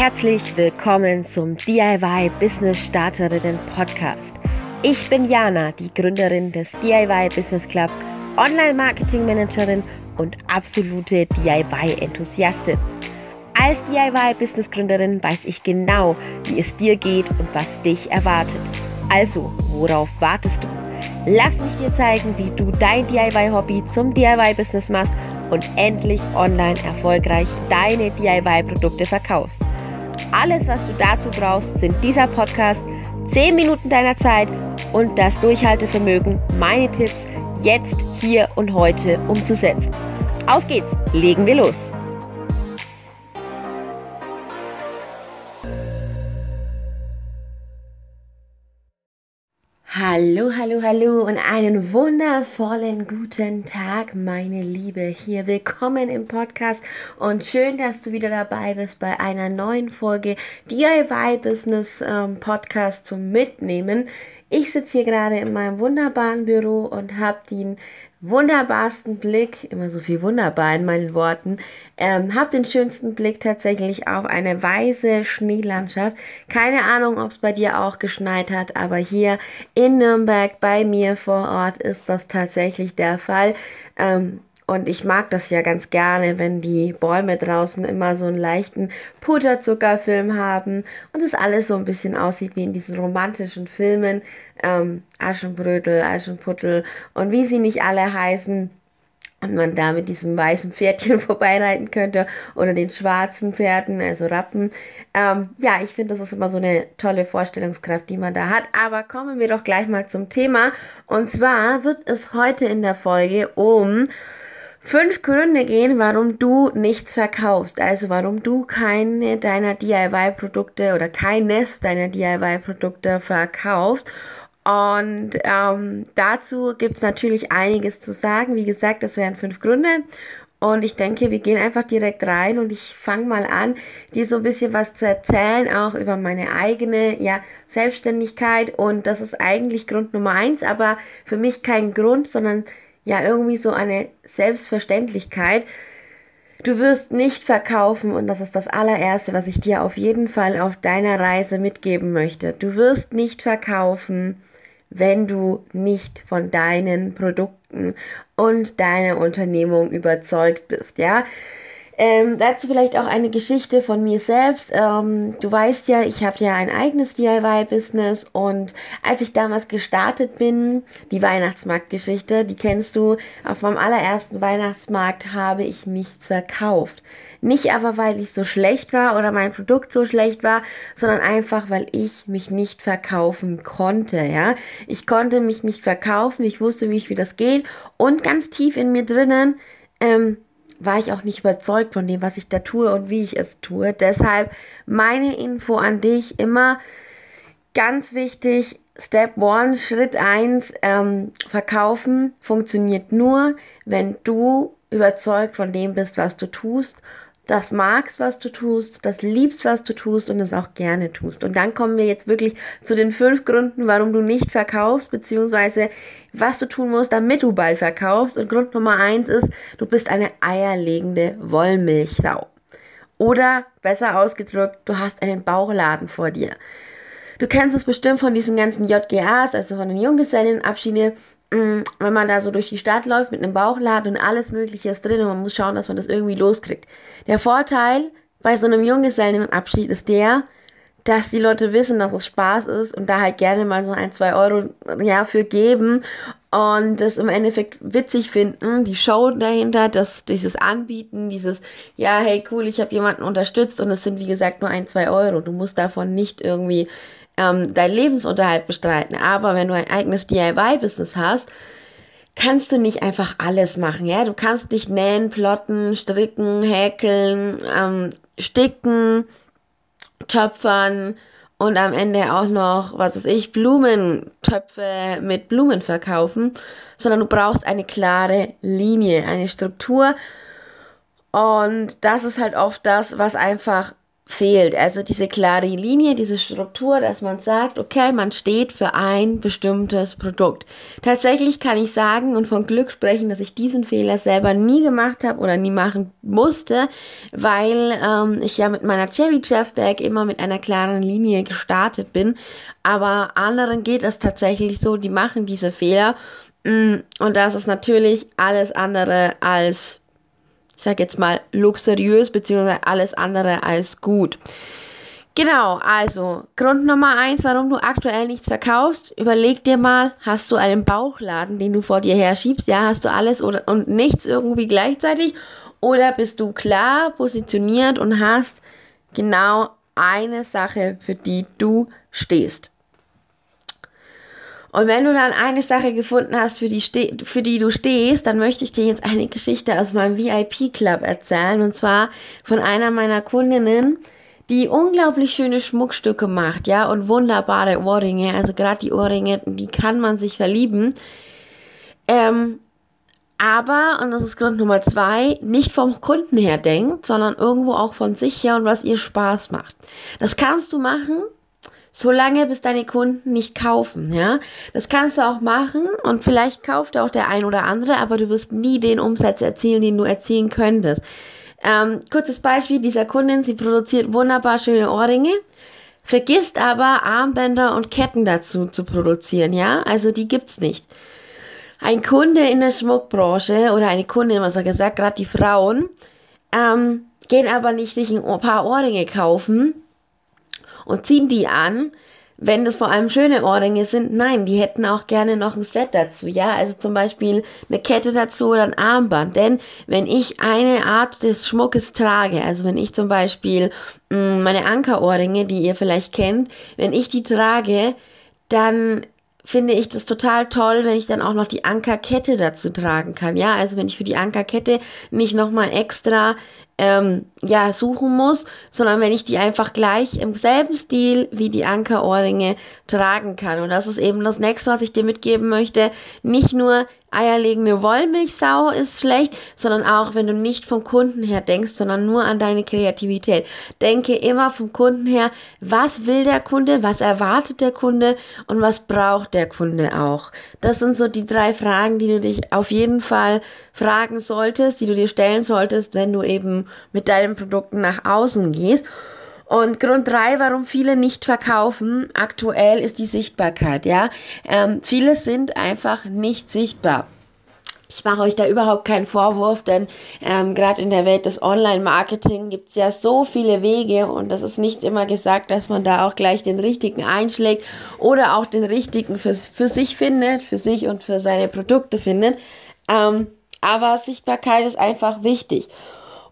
Herzlich willkommen zum DIY Business Starterinnen Podcast. Ich bin Jana, die Gründerin des DIY Business Clubs, Online Marketing Managerin und absolute DIY-Enthusiastin. Als DIY-Business-Gründerin weiß ich genau, wie es dir geht und was dich erwartet. Also, worauf wartest du? Lass mich dir zeigen, wie du dein DIY-Hobby zum DIY-Business machst und endlich online erfolgreich deine DIY-Produkte verkaufst. Alles, was du dazu brauchst, sind dieser Podcast, 10 Minuten deiner Zeit und das Durchhaltevermögen, meine Tipps jetzt, hier und heute umzusetzen. Auf geht's, legen wir los. Hallo, hallo, hallo und einen wundervollen guten Tag, meine Liebe. Hier willkommen im Podcast und schön, dass du wieder dabei bist bei einer neuen Folge DIY Business ähm, Podcast zum Mitnehmen. Ich sitze hier gerade in meinem wunderbaren Büro und habe den wunderbarsten Blick, immer so viel wunderbar in meinen Worten, ähm, habe den schönsten Blick tatsächlich auf eine weiße Schneelandschaft. Keine Ahnung, ob es bei dir auch geschneit hat, aber hier in Nürnberg bei mir vor Ort ist das tatsächlich der Fall. Ähm, und ich mag das ja ganz gerne, wenn die Bäume draußen immer so einen leichten Puderzuckerfilm haben und es alles so ein bisschen aussieht wie in diesen romantischen Filmen. Ähm, Aschenbrödel, Aschenputtel und wie sie nicht alle heißen und man da mit diesem weißen Pferdchen vorbeireiten könnte oder den schwarzen Pferden, also Rappen. Ähm, ja, ich finde, das ist immer so eine tolle Vorstellungskraft, die man da hat. Aber kommen wir doch gleich mal zum Thema. Und zwar wird es heute in der Folge um fünf Gründe gehen, warum du nichts verkaufst. Also warum du keine deiner DIY-Produkte oder keines deiner DIY-Produkte verkaufst. Und ähm, dazu gibt's natürlich einiges zu sagen. Wie gesagt, das wären fünf Gründe. Und ich denke, wir gehen einfach direkt rein und ich fange mal an, dir so ein bisschen was zu erzählen, auch über meine eigene ja, Selbstständigkeit. Und das ist eigentlich Grund Nummer eins, aber für mich kein Grund, sondern ja irgendwie so eine Selbstverständlichkeit. Du wirst nicht verkaufen und das ist das allererste, was ich dir auf jeden Fall auf deiner Reise mitgeben möchte. Du wirst nicht verkaufen, wenn du nicht von deinen Produkten und deiner Unternehmung überzeugt bist, ja? Ähm, dazu vielleicht auch eine Geschichte von mir selbst. Ähm, du weißt ja, ich habe ja ein eigenes DIY-Business und als ich damals gestartet bin, die Weihnachtsmarktgeschichte, die kennst du, auf meinem allerersten Weihnachtsmarkt habe ich nichts verkauft. Nicht aber, weil ich so schlecht war oder mein Produkt so schlecht war, sondern einfach, weil ich mich nicht verkaufen konnte, ja. Ich konnte mich nicht verkaufen, ich wusste nicht, wie das geht und ganz tief in mir drinnen, ähm, war ich auch nicht überzeugt von dem, was ich da tue und wie ich es tue. Deshalb meine Info an dich immer ganz wichtig. Step one, Schritt eins, ähm, verkaufen funktioniert nur, wenn du überzeugt von dem bist, was du tust das magst, was du tust, das liebst, was du tust und es auch gerne tust. Und dann kommen wir jetzt wirklich zu den fünf Gründen, warum du nicht verkaufst, beziehungsweise was du tun musst, damit du bald verkaufst. Und Grund Nummer eins ist, du bist eine eierlegende Wollmilchsau. Oder besser ausgedrückt, du hast einen Bauchladen vor dir. Du kennst es bestimmt von diesen ganzen JGAs, also von den Junggesellenabschieden, Mm, wenn man da so durch die Stadt läuft mit einem Bauchladen und alles Mögliche ist drin und man muss schauen, dass man das irgendwie loskriegt. Der Vorteil bei so einem Junggesellenabschied ist der, dass die Leute wissen, dass es Spaß ist und da halt gerne mal so ein, zwei Euro ja, für geben und das im Endeffekt witzig finden, die Show dahinter, das, dieses Anbieten, dieses, ja, hey cool, ich habe jemanden unterstützt und es sind wie gesagt nur ein, zwei Euro. Du musst davon nicht irgendwie ähm, deinen Lebensunterhalt bestreiten. Aber wenn du ein eigenes DIY-Business hast, kannst du nicht einfach alles machen, ja? Du kannst nicht nähen, plotten, stricken, häkeln, ähm, sticken, töpfern und am Ende auch noch, was weiß ich, Blumentöpfe mit Blumen verkaufen, sondern du brauchst eine klare Linie, eine Struktur. Und das ist halt oft das, was einfach fehlt. Also diese klare Linie, diese Struktur, dass man sagt, okay, man steht für ein bestimmtes Produkt. Tatsächlich kann ich sagen und von Glück sprechen, dass ich diesen Fehler selber nie gemacht habe oder nie machen musste, weil ähm, ich ja mit meiner Cherry Chef Bag immer mit einer klaren Linie gestartet bin. Aber anderen geht es tatsächlich so, die machen diese Fehler. Mm, und das ist natürlich alles andere als ich sag jetzt mal, luxuriös beziehungsweise alles andere als gut. Genau, also Grund Nummer eins, warum du aktuell nichts verkaufst. Überleg dir mal, hast du einen Bauchladen, den du vor dir her schiebst? Ja, hast du alles oder, und nichts irgendwie gleichzeitig? Oder bist du klar positioniert und hast genau eine Sache, für die du stehst? Und wenn du dann eine Sache gefunden hast, für die, für die du stehst, dann möchte ich dir jetzt eine Geschichte aus meinem VIP-Club erzählen. Und zwar von einer meiner Kundinnen, die unglaublich schöne Schmuckstücke macht, ja, und wunderbare Ohrringe. Also gerade die Ohrringe, die kann man sich verlieben. Ähm, aber, und das ist Grund Nummer zwei, nicht vom Kunden her denkt, sondern irgendwo auch von sich her und was ihr Spaß macht. Das kannst du machen, solange bis deine Kunden nicht kaufen, ja. Das kannst du auch machen und vielleicht kauft auch der ein oder andere, aber du wirst nie den Umsatz erzielen, den du erzielen könntest. Ähm, kurzes Beispiel dieser Kundin, sie produziert wunderbar schöne Ohrringe, vergisst aber Armbänder und Ketten dazu zu produzieren, ja. Also die gibt's nicht. Ein Kunde in der Schmuckbranche oder eine Kundin, was er gesagt, gerade die Frauen, ähm, gehen aber nicht sich ein paar Ohrringe kaufen, und ziehen die an, wenn das vor allem schöne Ohrringe sind, nein, die hätten auch gerne noch ein Set dazu, ja, also zum Beispiel eine Kette dazu oder ein Armband, denn wenn ich eine Art des Schmuckes trage, also wenn ich zum Beispiel mh, mm, meine Ankerohrringe, die ihr vielleicht kennt, wenn ich die trage, dann finde ich das total toll, wenn ich dann auch noch die Ankerkette dazu tragen kann. Ja, also wenn ich für die Ankerkette nicht nochmal extra ähm, ja, suchen muss, sondern wenn ich die einfach gleich im selben Stil wie die Ankerohrringe tragen kann. Und das ist eben das nächste, was ich dir mitgeben möchte. Nicht nur eierlegende Wollmilchsau ist schlecht, sondern auch, wenn du nicht vom Kunden her denkst, sondern nur an deine Kreativität. Denke immer vom Kunden her, was will der Kunde, was erwartet der Kunde und was braucht der Kunde auch. Das sind so die drei Fragen, die du dich auf jeden Fall fragen solltest, die du dir stellen solltest, wenn du eben mit deinen Produkten nach außen gehst. Und Grund drei, warum viele nicht verkaufen, aktuell ist die Sichtbarkeit, ja. Ähm, viele sind einfach nicht sichtbar. Ich mache euch da überhaupt keinen Vorwurf, denn ähm, gerade in der Welt des Online-Marketing gibt es ja so viele Wege und das ist nicht immer gesagt, dass man da auch gleich den richtigen einschlägt oder auch den richtigen für, für sich findet, für sich und für seine Produkte findet. Ähm, aber Sichtbarkeit ist einfach wichtig.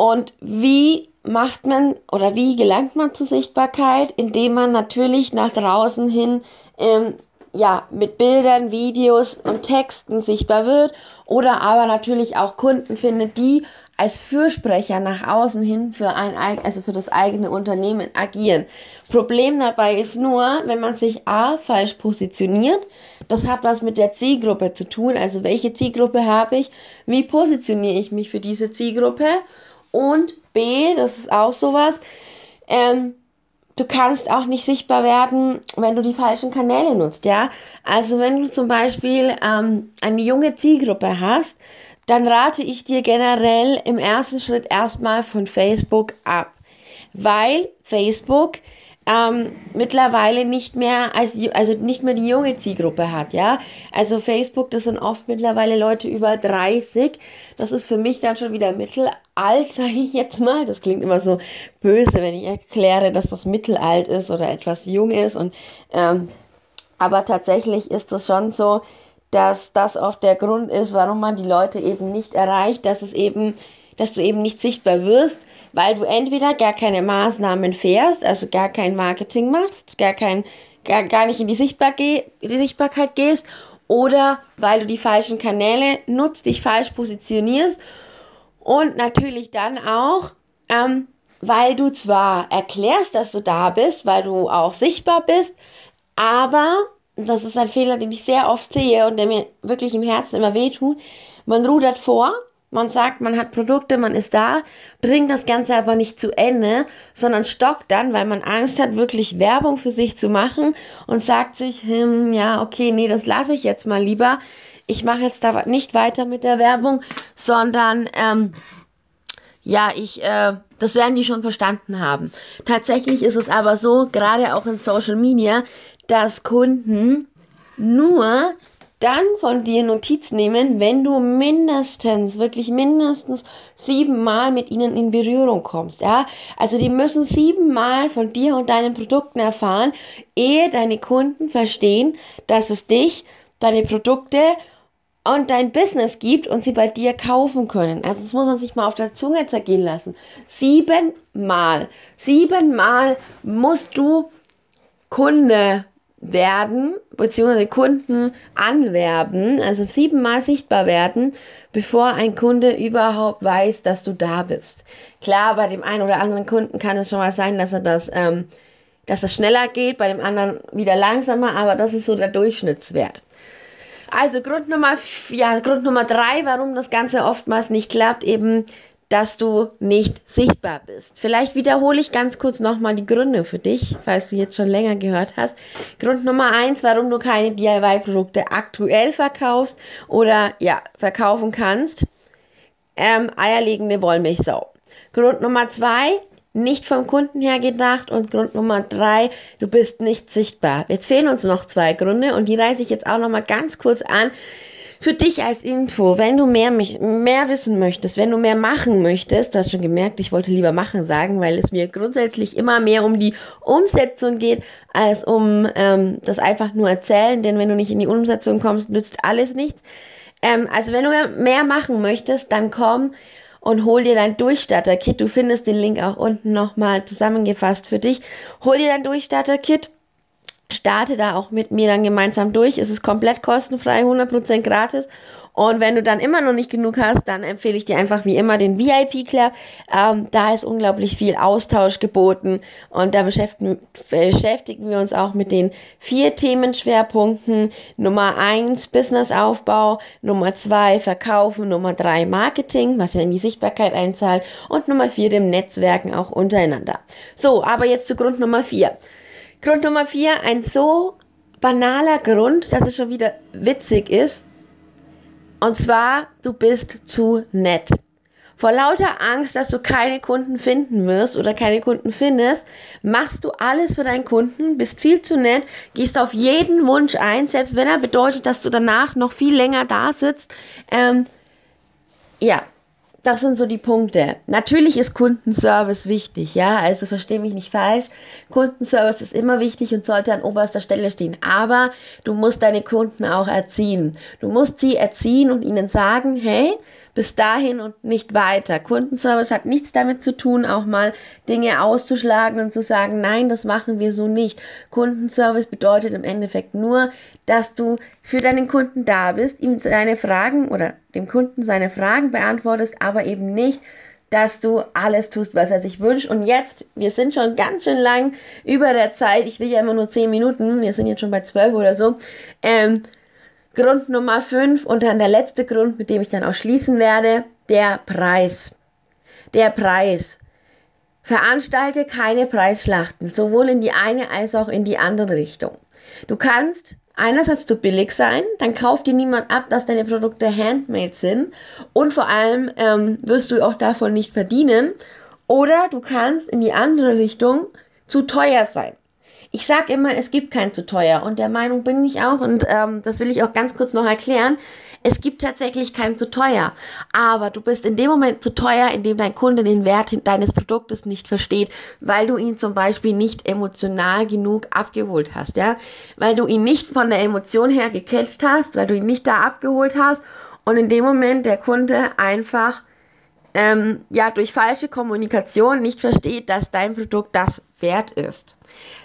Und wie macht man oder wie gelangt man zur Sichtbarkeit? Indem man natürlich nach draußen hin ähm, ja, mit Bildern, Videos und Texten sichtbar wird oder aber natürlich auch Kunden findet, die als Fürsprecher nach außen hin für ein, also für das eigene Unternehmen agieren. Problem dabei ist nur, wenn man sich A falsch positioniert, das hat was mit der Zielgruppe zu tun, also welche Zielgruppe habe ich, wie positioniere ich mich für diese Zielgruppe und B, das ist auch sowas, ähm, du kannst auch nicht sichtbar werden, wenn du die falschen Kanäle nutzt, ja. Also wenn du zum Beispiel ähm, eine junge Zielgruppe hast, dann rate ich dir generell im ersten Schritt erstmal von Facebook ab, weil Facebook ähm, mittlerweile nicht mehr als die, also nicht mehr die junge Zielgruppe hat, ja. Also Facebook, das sind oft mittlerweile Leute über 30. Das ist für mich dann schon wieder mittelalt, sage ich jetzt mal. Das klingt immer so böse, wenn ich erkläre, dass das mittelalt ist oder etwas jung ist. Und ähm, aber tatsächlich ist es schon so, dass das oft der Grund ist, warum man die Leute eben nicht erreicht, dass es eben dass du eben nicht sichtbar wirst, weil du entweder gar keine Maßnahmen fährst, also gar kein Marketing machst, gar kein, gar, gar nicht in die, Sichtbar die Sichtbarkeit gehst, oder weil du die falschen Kanäle nutzt, dich falsch positionierst und natürlich dann auch, ähm, weil du zwar erklärst, dass du da bist, weil du auch sichtbar bist, aber, das ist ein Fehler, den ich sehr oft sehe und der mir wirklich im Herzen immer wehtut, man rudert vor man sagt, man hat Produkte, man ist da, bringt das Ganze aber nicht zu Ende, sondern stockt dann, weil man Angst hat, wirklich Werbung für sich zu machen und sagt sich, hm, ja, okay, nee, das lasse ich jetzt mal lieber. Ich mache jetzt da nicht weiter mit der Werbung, sondern ähm, ja, ich, äh, das werden die schon verstanden haben. Tatsächlich ist es aber so, gerade auch in Social Media, dass Kunden nur dann von dir Notiz nehmen, wenn du mindestens, wirklich mindestens siebenmal mit ihnen in Berührung kommst, ja. Also die müssen siebenmal von dir und deinen Produkten erfahren, ehe deine Kunden verstehen, dass es dich, deine Produkte und dein Business gibt und sie bei dir kaufen können. Also das muss man sich mal auf der Zunge zergehen lassen. Siebenmal, siebenmal musst du Kunde werden, beziehungsweise Kunden anwerben, also siebenmal sichtbar werden, bevor ein Kunde überhaupt weiß, dass du da bist. Klar, bei dem einen oder anderen Kunden kann es schon mal sein, dass er das, ähm, dass das schneller geht, bei dem anderen wieder langsamer, aber das ist so der Durchschnittswert. Also Grund Nummer, ja, Grund Nummer drei, warum das Ganze oftmals nicht klappt, eben dass du nicht sichtbar bist. Vielleicht wiederhole ich ganz kurz nochmal die Gründe für dich, falls du jetzt schon länger gehört hast. Grund Nummer eins, warum du keine DIY-Produkte aktuell verkaufst oder ja, verkaufen kannst. Ähm, eierlegende Wollmilchsau. Grund Nummer zwei, nicht vom Kunden her gedacht. Und Grund Nummer drei, du bist nicht sichtbar. Jetzt fehlen uns noch zwei Gründe und die reiße ich jetzt auch nochmal ganz kurz an. Für dich als Info, wenn du mehr, mehr wissen möchtest, wenn du mehr machen möchtest, du hast schon gemerkt, ich wollte lieber machen sagen, weil es mir grundsätzlich immer mehr um die Umsetzung geht, als um ähm, das einfach nur erzählen, denn wenn du nicht in die Umsetzung kommst, nützt alles nichts. Ähm, also wenn du mehr machen möchtest, dann komm und hol dir dein Durchstarter-Kit. Du findest den Link auch unten nochmal zusammengefasst für dich. Hol dir dein Durchstarter-Kit starte da auch mit mir dann gemeinsam durch. Es ist komplett kostenfrei, 100% gratis. Und wenn du dann immer noch nicht genug hast, dann empfehle ich dir einfach wie immer den VIP Club. Ähm, da ist unglaublich viel Austausch geboten und da beschäftigen, beschäftigen wir uns auch mit den vier Themenschwerpunkten. Nummer eins Businessaufbau, Nummer zwei Verkaufen, Nummer drei Marketing, was ja in die Sichtbarkeit einzahlt und Nummer vier dem Netzwerken auch untereinander. So, aber jetzt zu Grund Nummer vier. Grund Nummer vier, ein so banaler Grund, dass es schon wieder witzig ist. Und zwar, du bist zu nett. Vor lauter Angst, dass du keine Kunden finden wirst oder keine Kunden findest, machst du alles für deinen Kunden, bist viel zu nett, gehst auf jeden Wunsch ein, selbst wenn er bedeutet, dass du danach noch viel länger da sitzt. Ähm, ja, das sind so die Punkte. Natürlich ist Kundenservice wichtig, ja, also verstehe mich nicht falsch. Kundenservice ist immer wichtig und sollte an oberster Stelle stehen. Aber du musst deine Kunden auch erziehen. Du musst sie erziehen und ihnen sagen, hey, bis dahin und nicht weiter. Kundenservice hat nichts damit zu tun, auch mal Dinge auszuschlagen und zu sagen, nein, das machen wir so nicht. Kundenservice bedeutet im Endeffekt nur, dass du für deinen Kunden da bist, ihm seine Fragen oder dem Kunden seine Fragen beantwortest, aber eben nicht, dass du alles tust, was er sich wünscht. Und jetzt, wir sind schon ganz schön lang über der Zeit. Ich will ja immer nur 10 Minuten. Wir sind jetzt schon bei 12 oder so. Ähm, Grund Nummer 5 und dann der letzte Grund, mit dem ich dann auch schließen werde, der Preis. Der Preis. Veranstalte keine Preisschlachten, sowohl in die eine als auch in die andere Richtung. Du kannst einerseits zu billig sein, dann kauft dir niemand ab, dass deine Produkte handmade sind und vor allem ähm, wirst du auch davon nicht verdienen. Oder du kannst in die andere Richtung zu teuer sein. Ich sage immer, es gibt kein zu teuer. Und der Meinung bin ich auch. Und ähm, das will ich auch ganz kurz noch erklären. Es gibt tatsächlich kein zu teuer, aber du bist in dem Moment zu teuer, in dem dein Kunde den Wert deines Produktes nicht versteht, weil du ihn zum Beispiel nicht emotional genug abgeholt hast, ja, weil du ihn nicht von der Emotion her gecatcht hast, weil du ihn nicht da abgeholt hast. Und in dem Moment der Kunde einfach ähm, ja durch falsche Kommunikation nicht versteht, dass dein Produkt das wert ist.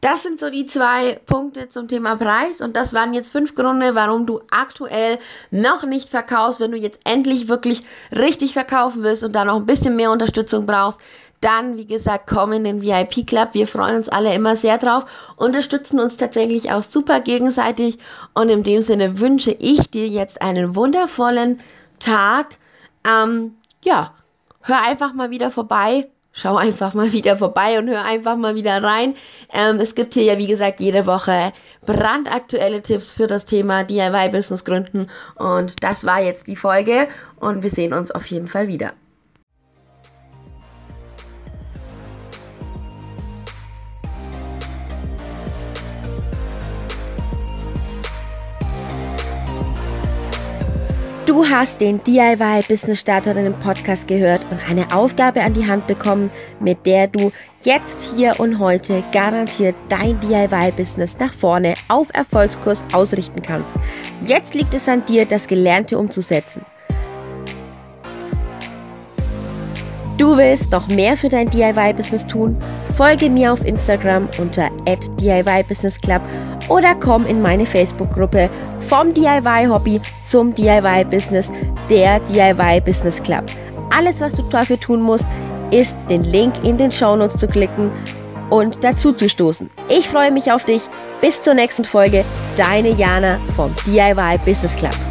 Das sind so die zwei Punkte zum Thema Preis und das waren jetzt fünf Gründe, warum du aktuell noch nicht verkaufst. Wenn du jetzt endlich wirklich richtig verkaufen willst und da noch ein bisschen mehr Unterstützung brauchst, dann, wie gesagt, komm in den VIP Club. Wir freuen uns alle immer sehr drauf, unterstützen uns tatsächlich auch super gegenseitig und in dem Sinne wünsche ich dir jetzt einen wundervollen Tag Ähm, ja, hör einfach mal wieder vorbei. Schau einfach mal wieder vorbei und hör einfach mal wieder rein. Ähm, es gibt hier ja, wie gesagt, jede Woche brandaktuelle Tipps für das Thema DIY-Business gründen. Und das war jetzt die Folge und wir sehen uns auf jeden Fall wieder. Du hast den DIY Business Starterinnen Podcast gehört und eine Aufgabe an die Hand bekommen, mit der du jetzt hier und heute garantiert dein DIY Business nach vorne auf Erfolgskurs ausrichten kannst. Jetzt liegt es an dir, das Gelernte umzusetzen. Du willst noch mehr für dein DIY-Business tun? Folge mir auf Instagram unter @DIY_Business_Club oder komm in meine Facebook-Gruppe vom DIY-Hobby zum DIY-Business, der DIY-Business Club. Alles, was du dafür tun musst, ist den Link in den Shownotes zu klicken und dazu zu stoßen. Ich freue mich auf dich. Bis zur nächsten Folge. Deine Jana vom DIY Business Club.